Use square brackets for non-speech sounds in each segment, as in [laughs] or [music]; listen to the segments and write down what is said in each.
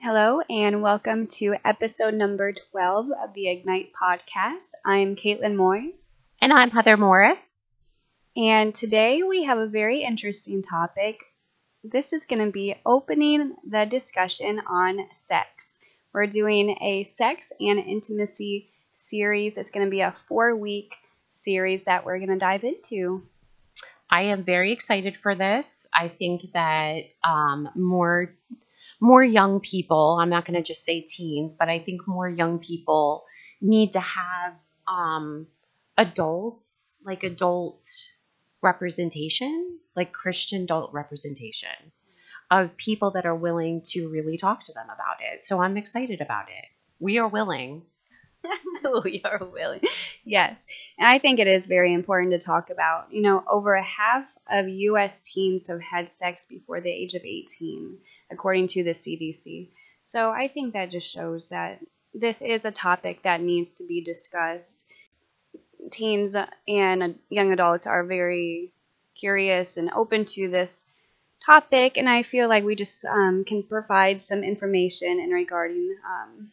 Hello, and welcome to episode number 12 of the Ignite podcast. I'm Kaitlyn Moy. And I'm Heather Morris. And today we have a very interesting topic. This is going to be opening the discussion on sex. We're doing a sex and intimacy series. It's going to be a four week series that we're going to dive into. I am very excited for this. I think that um, more more young people, I'm not going to just say teens, but I think more young people need to have um, adults, like adult representation, like Christian adult representation of people that are willing to really talk to them about it. So I'm excited about it. We are willing. [laughs] we are willing. Yes. And I think it is very important to talk about. You know, over a half of U.S. teens have had sex before the age of 18 according to the CDC. So I think that just shows that this is a topic that needs to be discussed. Teens and young adults are very curious and open to this topic, and I feel like we just um, can provide some information in regarding um,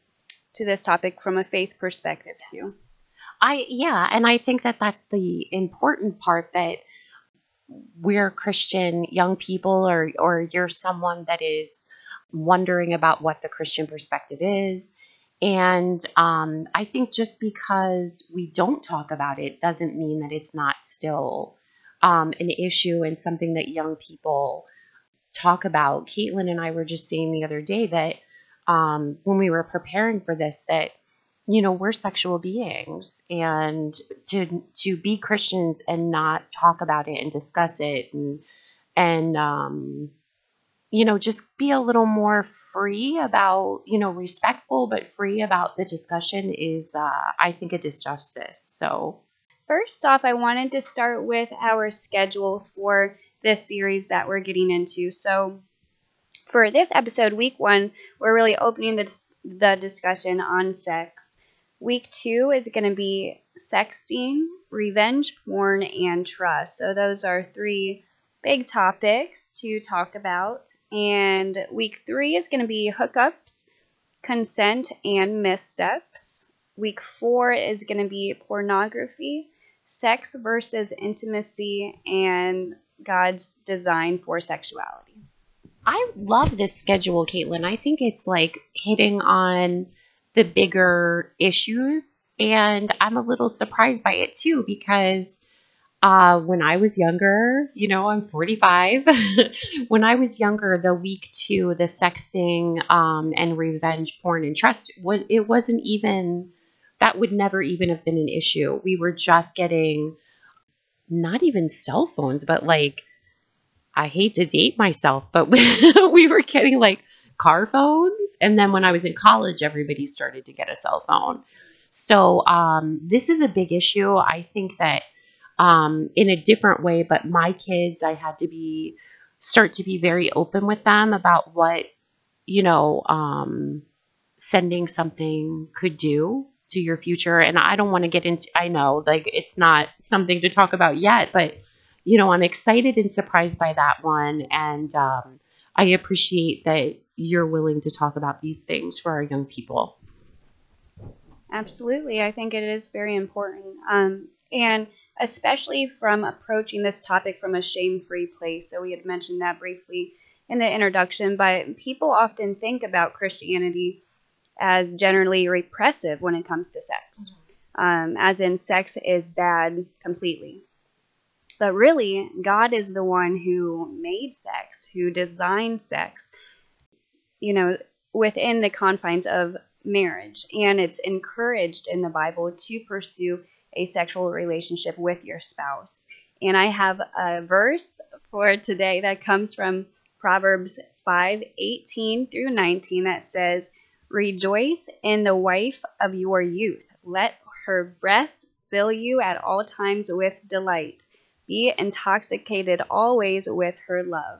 to this topic from a faith perspective too. I yeah, and I think that that's the important part that we're Christian young people or or you're someone that is wondering about what the Christian perspective is. And um, I think just because we don't talk about it doesn't mean that it's not still um, an issue and something that young people talk about. Kaitlyn and I were just saying the other day that um, when we were preparing for this, that you know we're sexual beings and to to be christians and not talk about it and discuss it and and um you know just be a little more free about you know respectful but free about the discussion is uh i think a disjustice. So first off i wanted to start with our schedule for this series that we're getting into. So for this episode week one we're really opening the, the discussion on sex Week two is going to be sexting, revenge porn, and trust. So, those are three big topics to talk about. And week three is going to be hookups, consent, and missteps. Week four is going to be pornography, sex versus intimacy, and God's design for sexuality. I love this schedule, Kaitlyn. I think it's like hitting on the bigger issues. And I'm a little surprised by it too, because uh, when I was younger, you know, I'm 45. [laughs] when I was younger, the week two, the sexting um, and revenge porn and trust, it wasn't even, that would never even have been an issue. We were just getting not even cell phones, but like, I hate to date myself, but [laughs] we were getting like car phones. And then when I was in college, everybody started to get a cell phone. So um, this is a big issue. I think that um, in a different way, but my kids, I had to be start to be very open with them about what you know um, sending something could do to your future. And I don't want to get into. I know like it's not something to talk about yet, but you know I'm excited and surprised by that one, and um, I appreciate that you're willing to talk about these things for our young people. Absolutely. I think it is very important. Um, and especially from approaching this topic from a shame free place. So, we had mentioned that briefly in the introduction, but people often think about Christianity as generally repressive when it comes to sex, mm-hmm. um, as in sex is bad completely. But really, God is the one who made sex, who designed sex, you know, within the confines of marriage. And it's encouraged in the Bible to pursue a sexual relationship with your spouse. And I have a verse for today that comes from Proverbs 5 18 through 19 that says, Rejoice in the wife of your youth. Let her breasts fill you at all times with delight. Be intoxicated always with her love.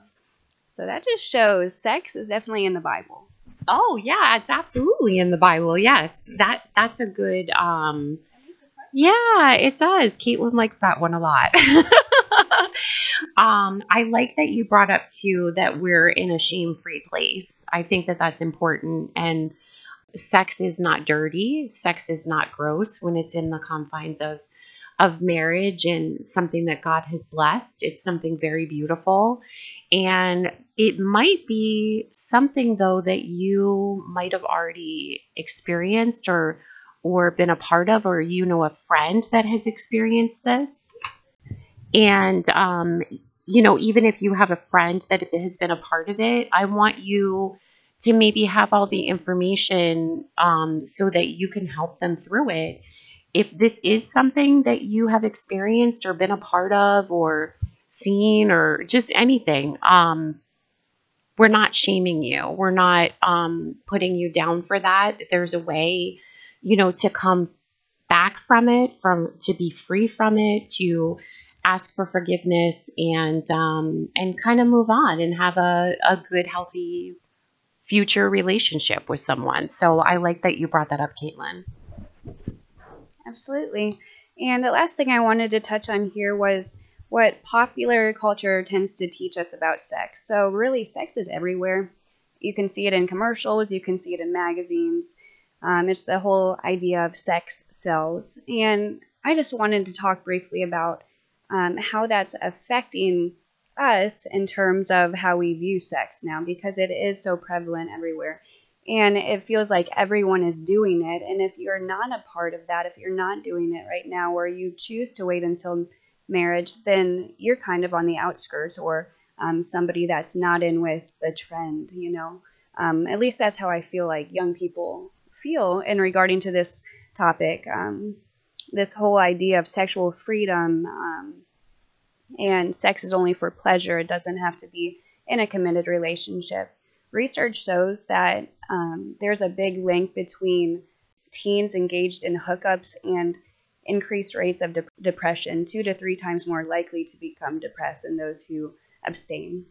So that just shows sex is definitely in the Bible. Oh yeah, it's absolutely in the Bible. Yes, that that's a good. Um, Yeah, it does. Kaitlyn likes that one a lot. [laughs] um, I like that you brought up too that we're in a shame free place. I think that that's important. And sex is not dirty, sex is not gross when it's in the confines of of marriage and something that God has blessed. It's something very beautiful. And it might be something though that you might have already experienced or or been a part of or you know a friend that has experienced this. And um you know, even if you have a friend that has been a part of it, I want you to maybe have all the information um, so that you can help them through it if this is something that you have experienced or been a part of or seen or just anything, um, we're not shaming you. We're not um, putting you down for that. There's a way, you know, to come back from it, from to be free from it, to ask for forgiveness and um, and kind of move on and have a, a good, healthy future relationship with someone. So I like that you brought that up, Kaitlyn. Absolutely. And the last thing I wanted to touch on here was what popular culture tends to teach us about sex. So, really, sex is everywhere. You can see it in commercials, you can see it in magazines. Um, it's the whole idea of sex sells. And I just wanted to talk briefly about um, how that's affecting us in terms of how we view sex now because it is so prevalent everywhere and it feels like everyone is doing it. And if you're not a part of that, if you're not doing it right now, or you choose to wait until marriage, then you're kind of on the outskirts or um, somebody that's not in with the trend, you know. Um, at least that's how I feel like young people feel in regarding to this topic. Um, this whole idea of sexual freedom um, and sex is only for pleasure, it doesn't have to be in a committed relationship research shows that um, there's a big link between teens engaged in hookups and increased rates of de- depression, two to three times more likely to become depressed than those who abstain.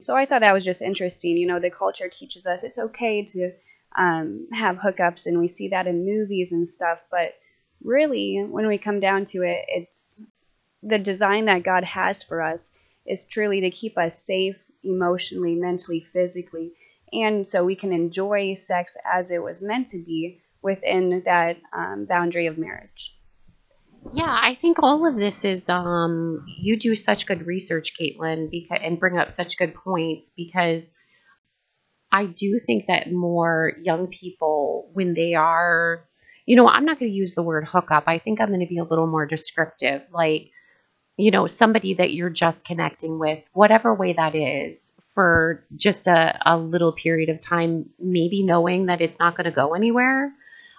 So I thought that was just interesting. You know, the culture teaches us it's okay to um, have hookups, and we see that in movies and stuff, but really, when we come down to it, it's the design that God has for us is truly to keep us safe emotionally, mentally, physically, and so we can enjoy sex as it was meant to be within that um, boundary of marriage. Yeah, I think all of this is um, you do such good research, Kaitlyn, because and bring up such good points because I do think that more young people, when they are, you know, I'm not going to use the word hookup. I think I'm going to be a little more descriptive. Like you know, somebody that you're just connecting with, whatever way that is, for just a, a little period of time, maybe knowing that it's not going to go anywhere.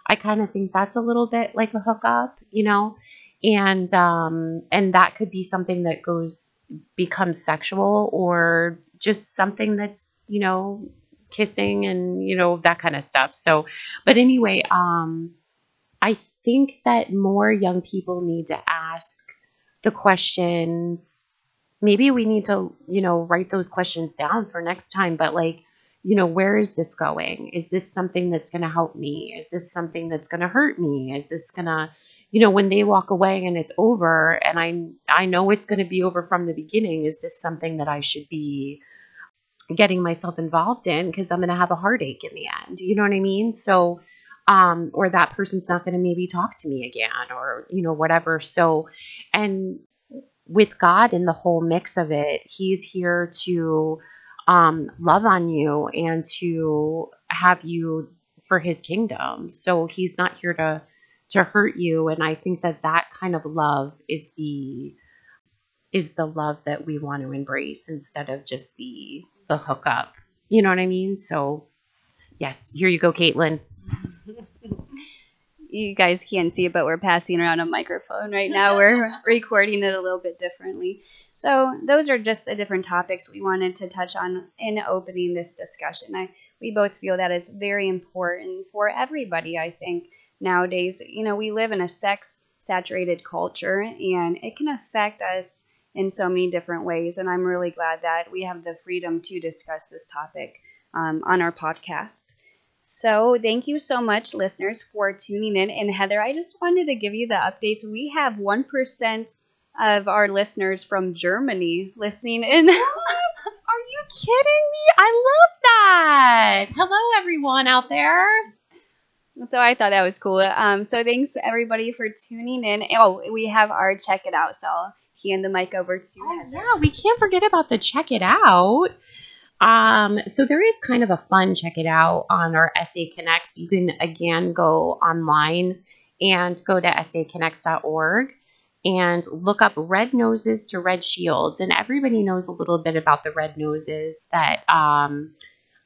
I kind of think that's a little bit like a hookup, you know, and um, and that could be something that goes becomes sexual or just something that's you know kissing and you know that kind of stuff. So, but anyway, um, I think that more young people need to ask the questions. Maybe we need to, you know, write those questions down for next time, but like, you know, where is this going? Is this something that's going to help me? Is this something that's going to hurt me? Is this going to, you know, when they walk away and it's over and I I know it's going to be over from the beginning, is this something that I should be getting myself involved in because I'm going to have a heartache in the end. You know what I mean? So um, or that person's not going to maybe talk to me again or you know whatever. So and with god in the whole mix of it he's here to um, love on you and to have you for his kingdom. So he's not here to to hurt you. And i think that that kind of love is the is the love that we want to embrace instead of just the the hookup. You know what i mean? So yes. Here you go kaitlyn you guys can't see it, but we're passing around a microphone right now. We're [laughs] recording it a little bit differently. So those are just the different topics we wanted to touch on in opening this discussion. I, we both feel that it's very important for everybody, I think, nowadays. You know, we live in a sex saturated culture and it can affect us in so many different ways. And I'm really glad that we have the freedom to discuss this topic um, on our podcast. So, thank you so much, listeners, for tuning in. And Heather, I just wanted to give you the updates. We have 1% of our listeners from Germany listening in. [laughs] Are you kidding me? I love that. Hello, everyone out there. So I thought that was cool. Um, so thanks everybody for tuning in. Oh, we have our check it out. So I'll hand the mic over to oh, Heather. Yeah, we can't forget about the check it out. Um, so there is kind of a fun check it out on our SA Connects. You can again go online and go to saconnects.org and look up red noses to red shields. And everybody knows a little bit about the red noses that um,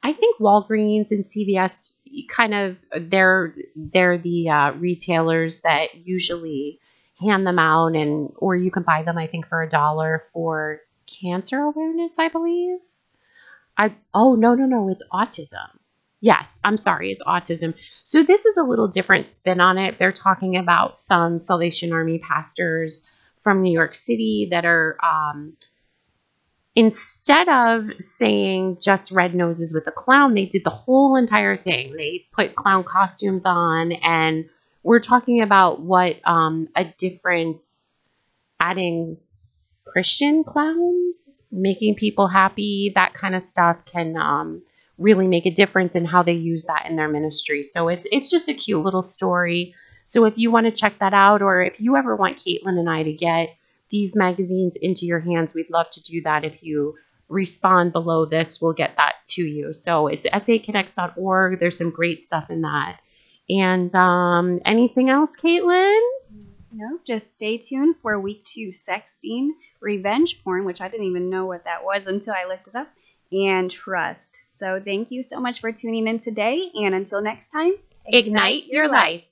I think Walgreens and CVS kind of they're they're the uh, retailers that usually hand them out and or you can buy them I think for a dollar for cancer awareness I believe. I oh no no no it's autism. Yes, I'm sorry, it's autism. So this is a little different spin on it. They're talking about some Salvation Army pastors from New York City that are um, instead of saying just red noses with a clown, they did the whole entire thing. They put clown costumes on, and we're talking about what um, a difference adding Christian clowns, making people happy, that kind of stuff can um, really make a difference in how they use that in their ministry. So it's it's just a cute little story. So if you want to check that out, or if you ever want Kaitlyn and I to get these magazines into your hands, we'd love to do that. If you respond below this, we'll get that to you. So it's saconnects.org. There's some great stuff in that. And um, anything else, Kaitlyn? No, just stay tuned for week two sexting, revenge porn, which I didn't even know what that was until I looked it up, and trust. So thank you so much for tuning in today. And until next time, ignite, ignite your life. life.